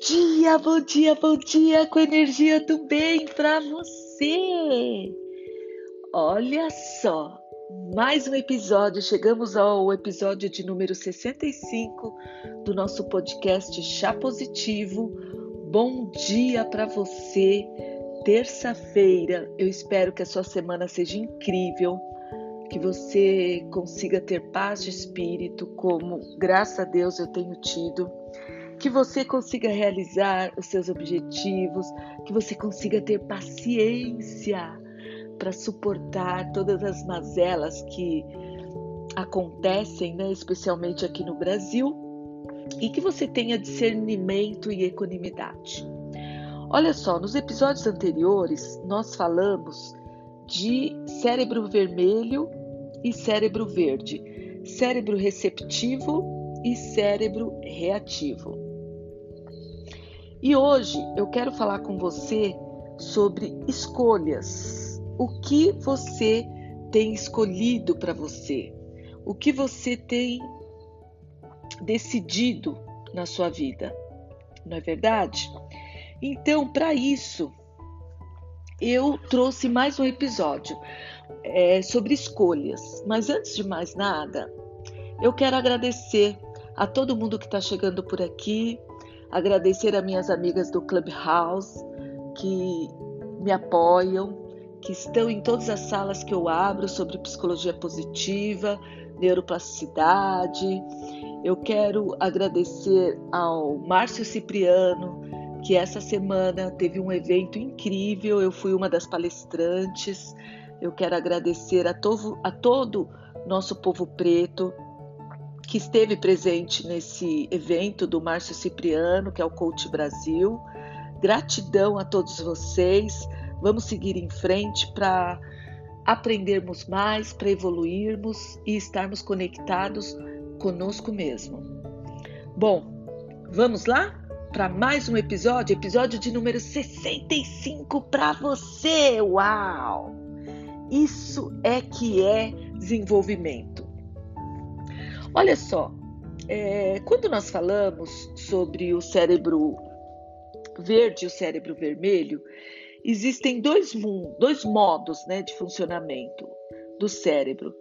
dia, bom dia, bom dia, com energia do bem para você. Olha só, mais um episódio, chegamos ao episódio de número 65 do nosso podcast Chá Positivo. Bom dia para você, terça-feira. Eu espero que a sua semana seja incrível, que você consiga ter paz de espírito, como graças a Deus eu tenho tido que você consiga realizar os seus objetivos, que você consiga ter paciência para suportar todas as mazelas que acontecem, né, especialmente aqui no Brasil, e que você tenha discernimento e equanimidade. Olha só, nos episódios anteriores nós falamos de cérebro vermelho e cérebro verde, cérebro receptivo e cérebro reativo. E hoje eu quero falar com você sobre escolhas. O que você tem escolhido para você? O que você tem decidido na sua vida? Não é verdade? Então, para isso, eu trouxe mais um episódio é, sobre escolhas. Mas antes de mais nada, eu quero agradecer a todo mundo que está chegando por aqui, agradecer a minhas amigas do Clubhouse que me apoiam, que estão em todas as salas que eu abro sobre psicologia positiva, neuroplasticidade. Eu quero agradecer ao Márcio Cipriano, que essa semana teve um evento incrível, eu fui uma das palestrantes. Eu quero agradecer a todo, a todo nosso povo preto que esteve presente nesse evento do Márcio Cipriano, que é o Coach Brasil. Gratidão a todos vocês. Vamos seguir em frente para aprendermos mais, para evoluirmos e estarmos conectados conosco mesmo. Bom, vamos lá para mais um episódio, episódio de número 65 para você. Uau! Isso é que é desenvolvimento. Olha só, é, quando nós falamos sobre o cérebro verde e o cérebro vermelho, existem dois, dois modos né, de funcionamento do cérebro.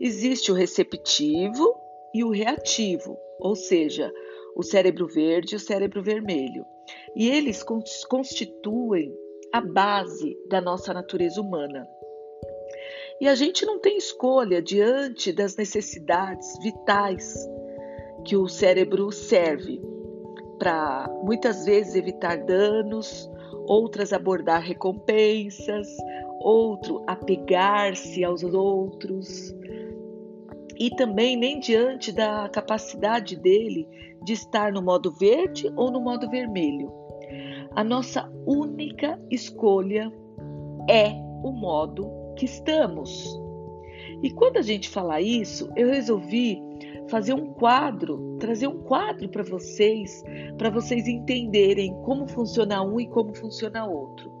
Existe o receptivo e o reativo, ou seja, o cérebro verde e o cérebro vermelho. E eles constituem a base da nossa natureza humana. E a gente não tem escolha diante das necessidades vitais que o cérebro serve para muitas vezes evitar danos, outras abordar recompensas, outro apegar-se aos outros. E também nem diante da capacidade dele de estar no modo verde ou no modo vermelho. A nossa única escolha é o modo que estamos. E quando a gente fala isso, eu resolvi fazer um quadro, trazer um quadro para vocês, para vocês entenderem como funciona um e como funciona outro.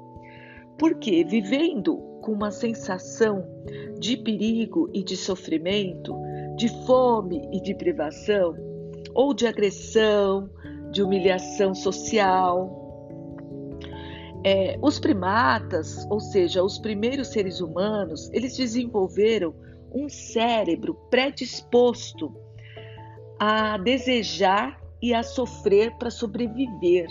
Porque vivendo com uma sensação de perigo e de sofrimento, de fome e de privação, ou de agressão, de humilhação social, é, os primatas, ou seja, os primeiros seres humanos, eles desenvolveram um cérebro predisposto a desejar e a sofrer para sobreviver.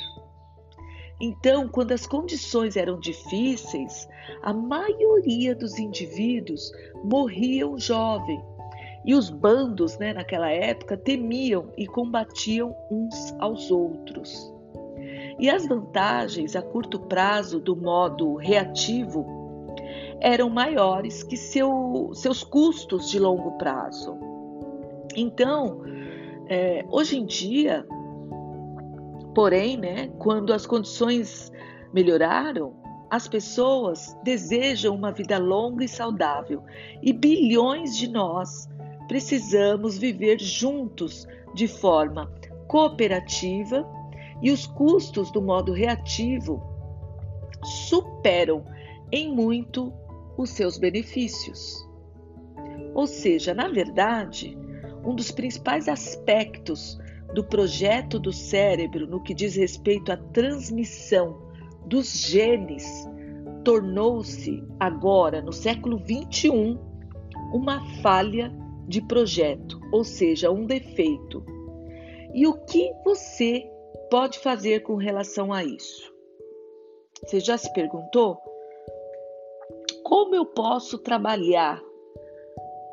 Então, quando as condições eram difíceis, a maioria dos indivíduos morriam jovem. E os bandos, né, naquela época, temiam e combatiam uns aos outros. E as vantagens a curto prazo do modo reativo eram maiores que seu, seus custos de longo prazo. Então, é, hoje em dia, porém, né, quando as condições melhoraram, as pessoas desejam uma vida longa e saudável e bilhões de nós precisamos viver juntos de forma cooperativa e os custos do modo reativo superam em muito os seus benefícios. Ou seja, na verdade, um dos principais aspectos do projeto do cérebro no que diz respeito à transmissão dos genes tornou-se agora, no século 21, uma falha de projeto, ou seja, um defeito. E o que você pode fazer com relação a isso? Você já se perguntou? Como eu posso trabalhar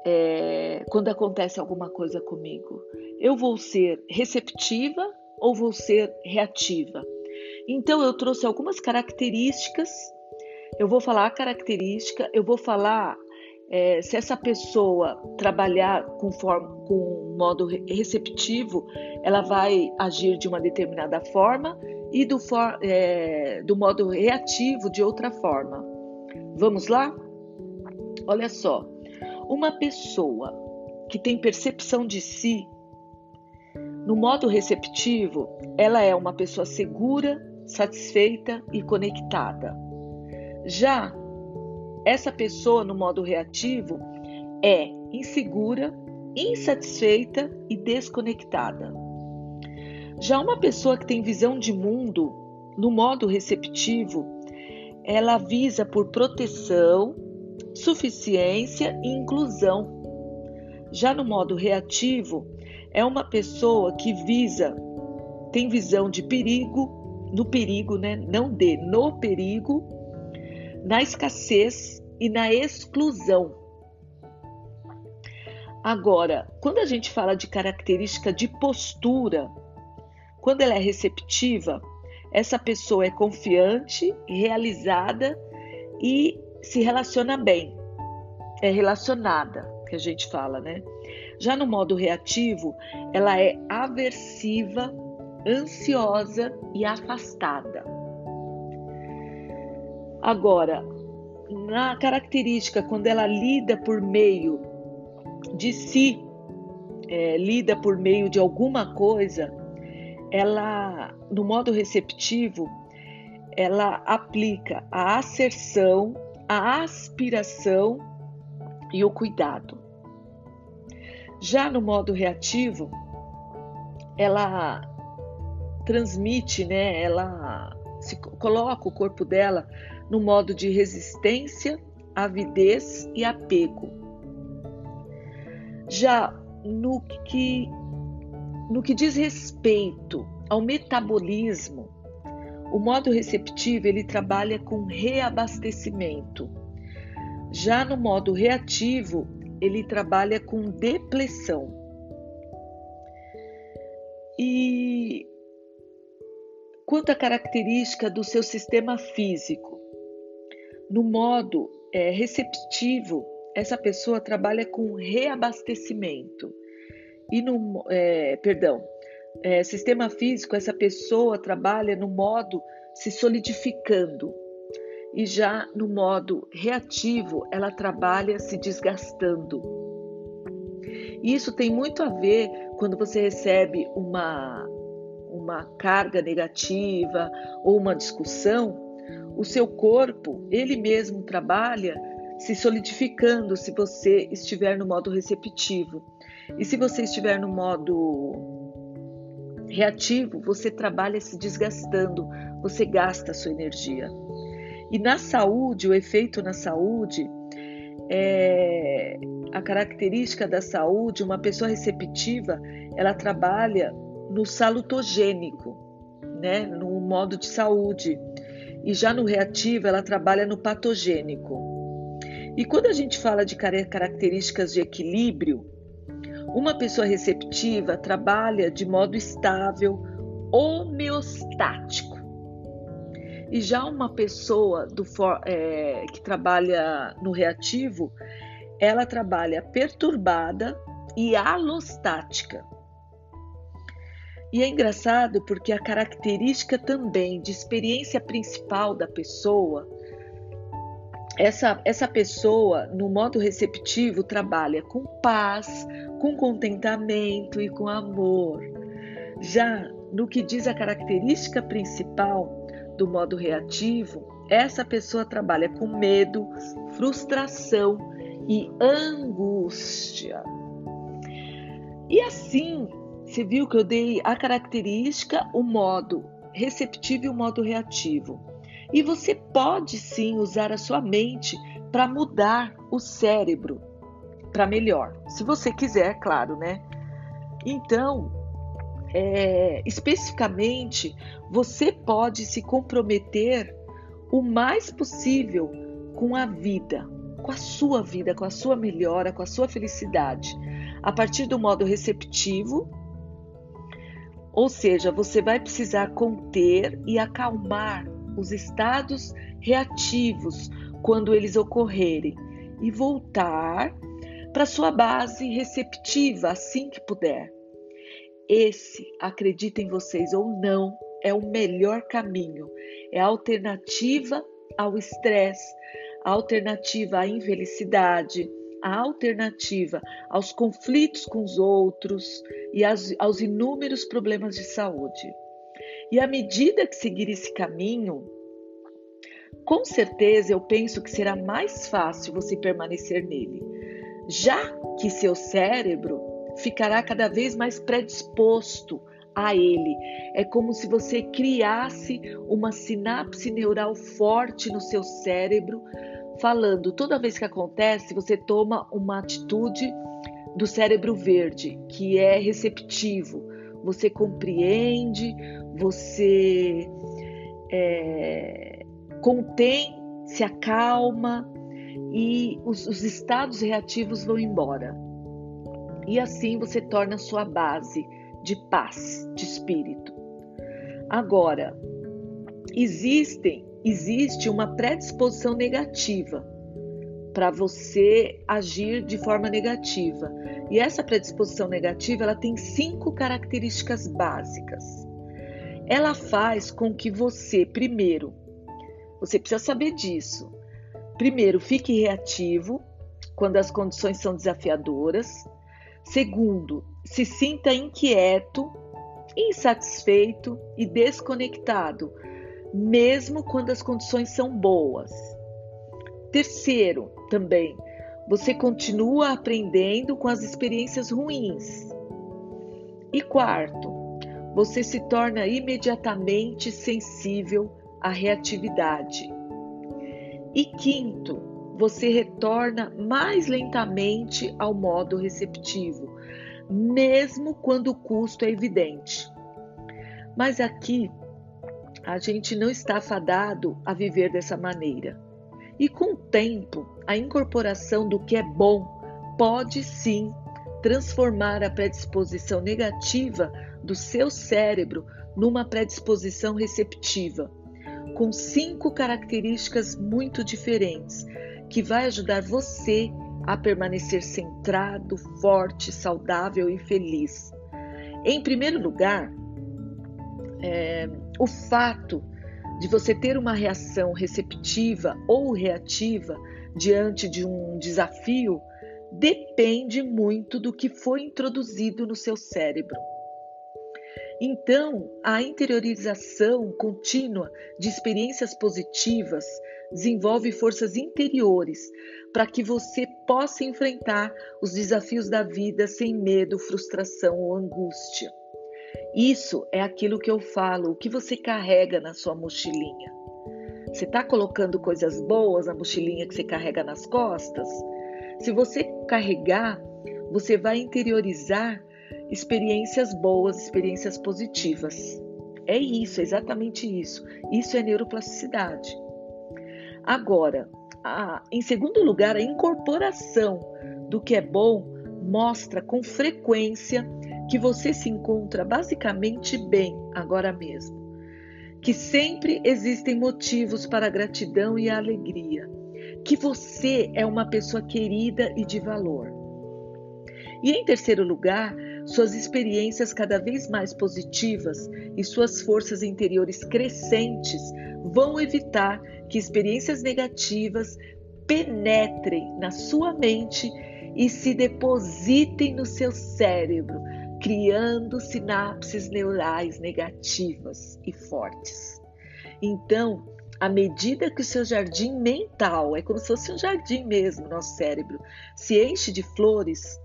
é, quando acontece alguma coisa comigo? Eu vou ser receptiva ou vou ser reativa? Então, eu trouxe algumas características. Eu vou falar a característica, eu vou falar é, se essa pessoa trabalhar com, forma, com modo receptivo, ela vai agir de uma determinada forma e do, for, é, do modo reativo de outra forma. Vamos lá? Olha só, uma pessoa que tem percepção de si, no modo receptivo, ela é uma pessoa segura, satisfeita e conectada. Já essa pessoa, no modo reativo, é insegura, insatisfeita e desconectada. Já uma pessoa que tem visão de mundo, no modo receptivo, ela visa por proteção, suficiência e inclusão. Já no modo reativo, é uma pessoa que visa, tem visão de perigo, no perigo, né? Não de, no perigo na escassez e na exclusão. Agora, quando a gente fala de característica de postura, quando ela é receptiva, essa pessoa é confiante, realizada e se relaciona bem. É relacionada, que a gente fala, né? Já no modo reativo, ela é aversiva, ansiosa e afastada. Agora, na característica, quando ela lida por meio de si, é, lida por meio de alguma coisa, ela, no modo receptivo, ela aplica a asserção, a aspiração e o cuidado. Já no modo reativo, ela transmite, né? Ela se coloca o corpo dela no modo de resistência, avidez e apego. Já no que, no que diz respeito ao metabolismo, o modo receptivo ele trabalha com reabastecimento. Já no modo reativo, ele trabalha com depressão. E quanto à característica do seu sistema físico, no modo é, receptivo, essa pessoa trabalha com reabastecimento. E no, é, perdão, é, sistema físico, essa pessoa trabalha no modo se solidificando. E já no modo reativo, ela trabalha se desgastando. Isso tem muito a ver quando você recebe uma, uma carga negativa ou uma discussão o seu corpo, ele mesmo trabalha se solidificando se você estiver no modo receptivo. E se você estiver no modo reativo, você trabalha se desgastando, você gasta a sua energia. E na saúde, o efeito na saúde é a característica da saúde, uma pessoa receptiva, ela trabalha no salutogênico, né, no modo de saúde e já no reativo ela trabalha no patogênico. E quando a gente fala de características de equilíbrio, uma pessoa receptiva trabalha de modo estável, homeostático. E já uma pessoa do, é, que trabalha no reativo, ela trabalha perturbada e alostática. E é engraçado porque a característica também de experiência principal da pessoa, essa, essa pessoa, no modo receptivo, trabalha com paz, com contentamento e com amor. Já no que diz a característica principal do modo reativo, essa pessoa trabalha com medo, frustração e angústia. E assim, você viu que eu dei a característica, o modo receptivo e o modo reativo. E você pode sim usar a sua mente para mudar o cérebro para melhor, se você quiser, claro, né? Então, é, especificamente, você pode se comprometer o mais possível com a vida, com a sua vida, com a sua melhora, com a sua felicidade, a partir do modo receptivo, ou seja, você vai precisar conter e acalmar os estados reativos quando eles ocorrerem e voltar para sua base receptiva assim que puder. Esse, acreditem vocês ou não, é o melhor caminho. É a alternativa ao estresse, a alternativa à infelicidade, a alternativa aos conflitos com os outros e aos, inúmeros problemas de saúde. E à medida que seguir esse caminho, com certeza eu penso que será mais fácil você permanecer nele, já que seu cérebro ficará cada vez mais predisposto a ele. É como se você criasse uma sinapse neural forte no seu cérebro, falando toda vez que acontece, você toma uma atitude do cérebro verde, que é receptivo. Você compreende, você é, contém, se acalma e os, os estados reativos vão embora. E assim você torna sua base de paz, de espírito. Agora, existem, existe uma predisposição negativa para você agir de forma negativa. E essa predisposição negativa, ela tem cinco características básicas. Ela faz com que você, primeiro, você precisa saber disso. Primeiro, fique reativo quando as condições são desafiadoras. Segundo, se sinta inquieto, insatisfeito e desconectado, mesmo quando as condições são boas. Terceiro, também, você continua aprendendo com as experiências ruins. E quarto, você se torna imediatamente sensível à reatividade. E quinto, você retorna mais lentamente ao modo receptivo, mesmo quando o custo é evidente. Mas aqui a gente não está fadado a viver dessa maneira. E com o tempo, a incorporação do que é bom pode sim transformar a predisposição negativa do seu cérebro numa predisposição receptiva, com cinco características muito diferentes, que vai ajudar você a permanecer centrado, forte, saudável e feliz. Em primeiro lugar, é, o fato de você ter uma reação receptiva ou reativa diante de um desafio depende muito do que foi introduzido no seu cérebro. Então, a interiorização contínua de experiências positivas desenvolve forças interiores para que você possa enfrentar os desafios da vida sem medo, frustração ou angústia. Isso é aquilo que eu falo, o que você carrega na sua mochilinha. Você está colocando coisas boas na mochilinha que você carrega nas costas? Se você carregar, você vai interiorizar experiências boas, experiências positivas. É isso, é exatamente isso. Isso é neuroplasticidade. Agora, a, em segundo lugar, a incorporação do que é bom mostra com frequência que você se encontra basicamente bem agora mesmo, que sempre existem motivos para a gratidão e a alegria, que você é uma pessoa querida e de valor. E em terceiro lugar, suas experiências cada vez mais positivas e suas forças interiores crescentes vão evitar que experiências negativas penetrem na sua mente e se depositem no seu cérebro, criando sinapses neurais negativas e fortes. Então, à medida que o seu jardim mental, é como se fosse um jardim mesmo, nosso cérebro, se enche de flores,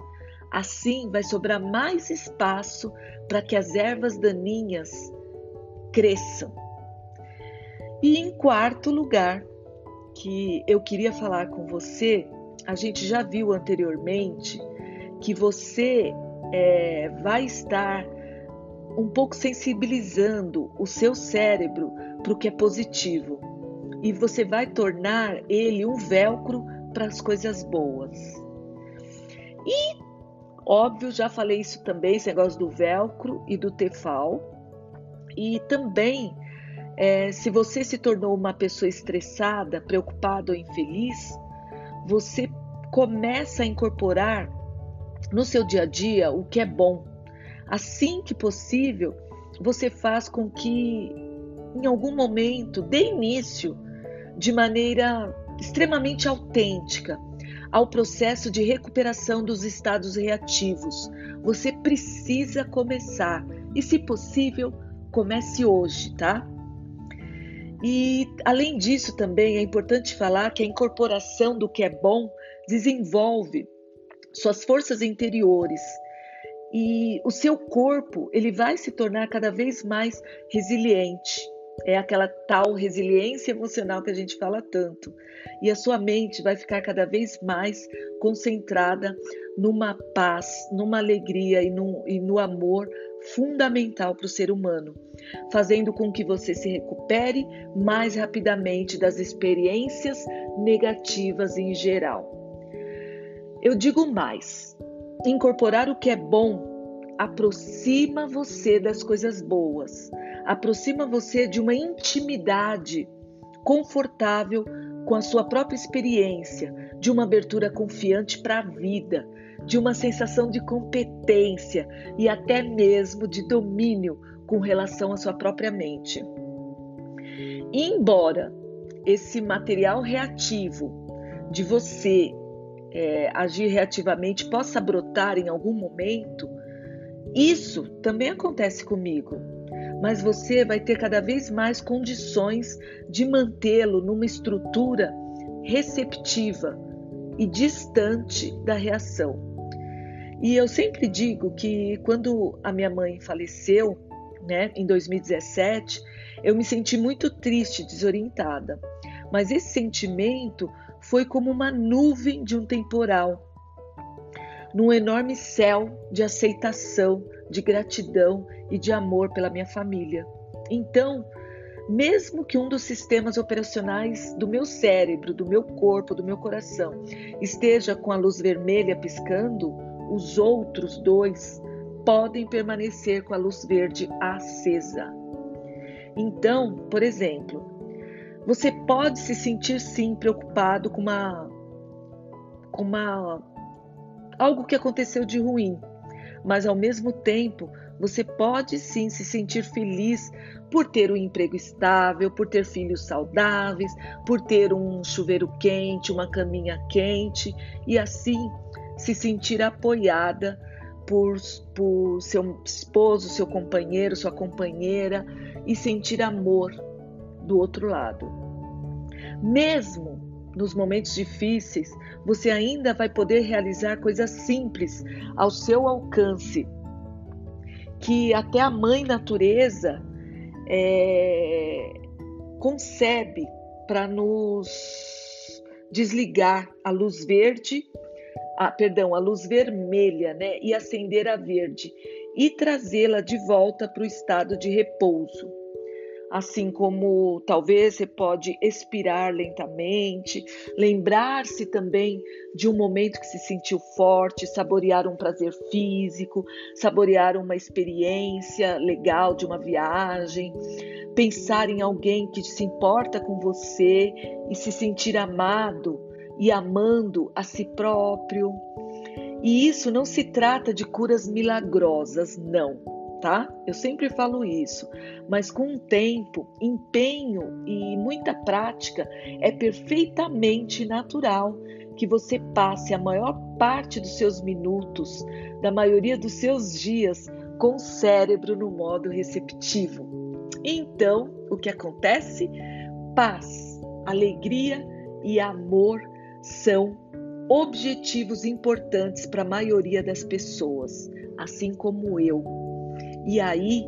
Assim vai sobrar mais espaço para que as ervas daninhas cresçam. E em quarto lugar, que eu queria falar com você, a gente já viu anteriormente que você é, vai estar um pouco sensibilizando o seu cérebro para o que é positivo e você vai tornar ele um velcro para as coisas boas. E, óbvio, já falei isso também, esse negócio do velcro e do tefal. E também, é, se você se tornou uma pessoa estressada, preocupada ou infeliz, você começa a incorporar no seu dia a dia o que é bom. Assim que possível, você faz com que, em algum momento, dê início de maneira extremamente autêntica ao processo de recuperação dos estados reativos. Você precisa começar e, se possível, comece hoje, tá? E além disso, também é importante falar que a incorporação do que é bom desenvolve suas forças interiores e o seu corpo ele vai se tornar cada vez mais resiliente. É aquela tal resiliência emocional que a gente fala tanto. E a sua mente vai ficar cada vez mais concentrada numa paz, numa alegria e no, e no amor fundamental para o ser humano, fazendo com que você se recupere mais rapidamente das experiências negativas em geral. Eu digo mais: incorporar o que é bom aproxima você das coisas boas, aproxima você de uma intimidade confortável com a sua própria experiência, de uma abertura confiante para a vida, de uma sensação de competência e até mesmo de domínio com relação à sua própria mente. E embora esse material reativo de você é, agir reativamente possa brotar em algum momento, isso também acontece comigo, mas você vai ter cada vez mais condições de mantê-lo numa estrutura receptiva e distante da reação. E eu sempre digo que quando a minha mãe faleceu, né, em 2017, eu me senti muito triste, desorientada. Mas esse sentimento foi como uma nuvem de um temporal num enorme céu de aceitação, de gratidão e de amor pela minha família. Então, mesmo que um dos sistemas operacionais do meu cérebro, do meu corpo, do meu coração esteja com a luz vermelha piscando, os outros dois podem permanecer com a luz verde acesa. Então, por exemplo, você pode se sentir sim preocupado com uma com uma algo que aconteceu de ruim, mas ao mesmo tempo você pode sim se sentir feliz por ter um emprego estável, por ter filhos saudáveis, por ter um chuveiro quente, uma caminha quente e assim se sentir apoiada por, por seu esposo, seu companheiro, sua companheira e sentir amor do outro lado. Mesmo nos momentos difíceis, você ainda vai poder realizar coisas simples ao seu alcance, que até a mãe natureza é, concebe para nos desligar a luz verde, a, perdão, a luz vermelha, né, e acender a verde e trazê-la de volta para o estado de repouso assim como talvez você pode expirar lentamente, lembrar-se também de um momento que se sentiu forte, saborear um prazer físico, saborear uma experiência legal de uma viagem, pensar em alguém que se importa com você e se sentir amado e amando a si próprio. E isso não se trata de curas milagrosas, não tá? Eu sempre falo isso, mas com o tempo, empenho e muita prática, é perfeitamente natural que você passe a maior parte dos seus minutos, da maioria dos seus dias, com o cérebro no modo receptivo. Então, o que acontece? Paz, alegria e amor são objetivos importantes para a maioria das pessoas, assim como eu. E aí,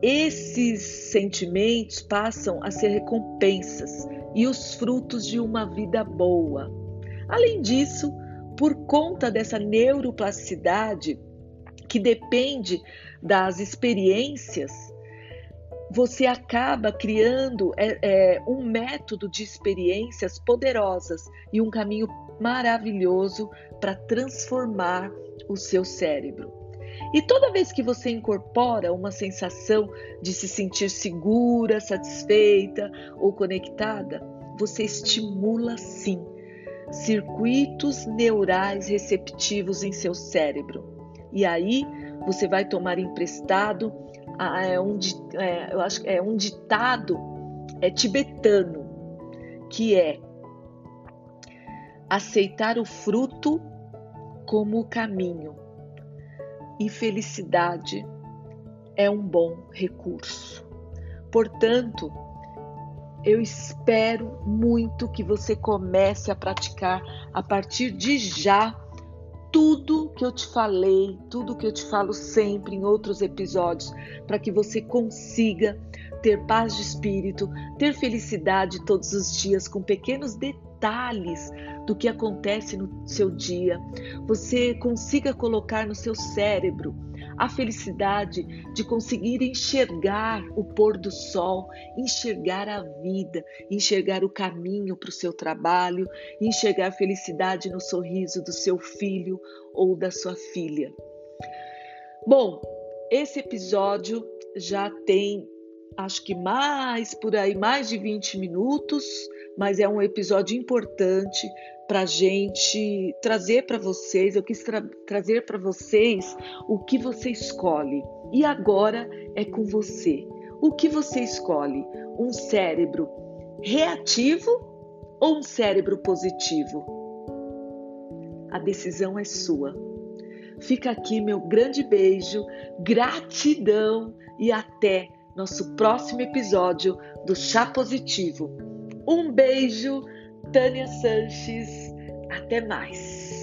esses sentimentos passam a ser recompensas e os frutos de uma vida boa. Além disso, por conta dessa neuroplasticidade que depende das experiências, você acaba criando é, é, um método de experiências poderosas e um caminho maravilhoso para transformar o seu cérebro. E toda vez que você incorpora uma sensação de se sentir segura, satisfeita ou conectada, você estimula sim circuitos neurais receptivos em seu cérebro. E aí você vai tomar emprestado é um, é, eu acho, é um ditado é tibetano que é aceitar o fruto como o caminho e felicidade é um bom recurso. Portanto, eu espero muito que você comece a praticar a partir de já tudo que eu te falei, tudo que eu te falo sempre em outros episódios, para que você consiga ter paz de espírito, ter felicidade todos os dias com pequenos detalhes do que acontece no seu dia. Você consiga colocar no seu cérebro a felicidade de conseguir enxergar o pôr do sol, enxergar a vida, enxergar o caminho para o seu trabalho, enxergar a felicidade no sorriso do seu filho ou da sua filha. Bom, esse episódio já tem acho que mais por aí, mais de 20 minutos, mas é um episódio importante para a gente trazer para vocês. Eu quis tra trazer para vocês o que você escolhe. E agora é com você. O que você escolhe? Um cérebro reativo ou um cérebro positivo? A decisão é sua. Fica aqui meu grande beijo, gratidão e até nosso próximo episódio do Chá Positivo. Um beijo, Tânia Sanches. Até mais.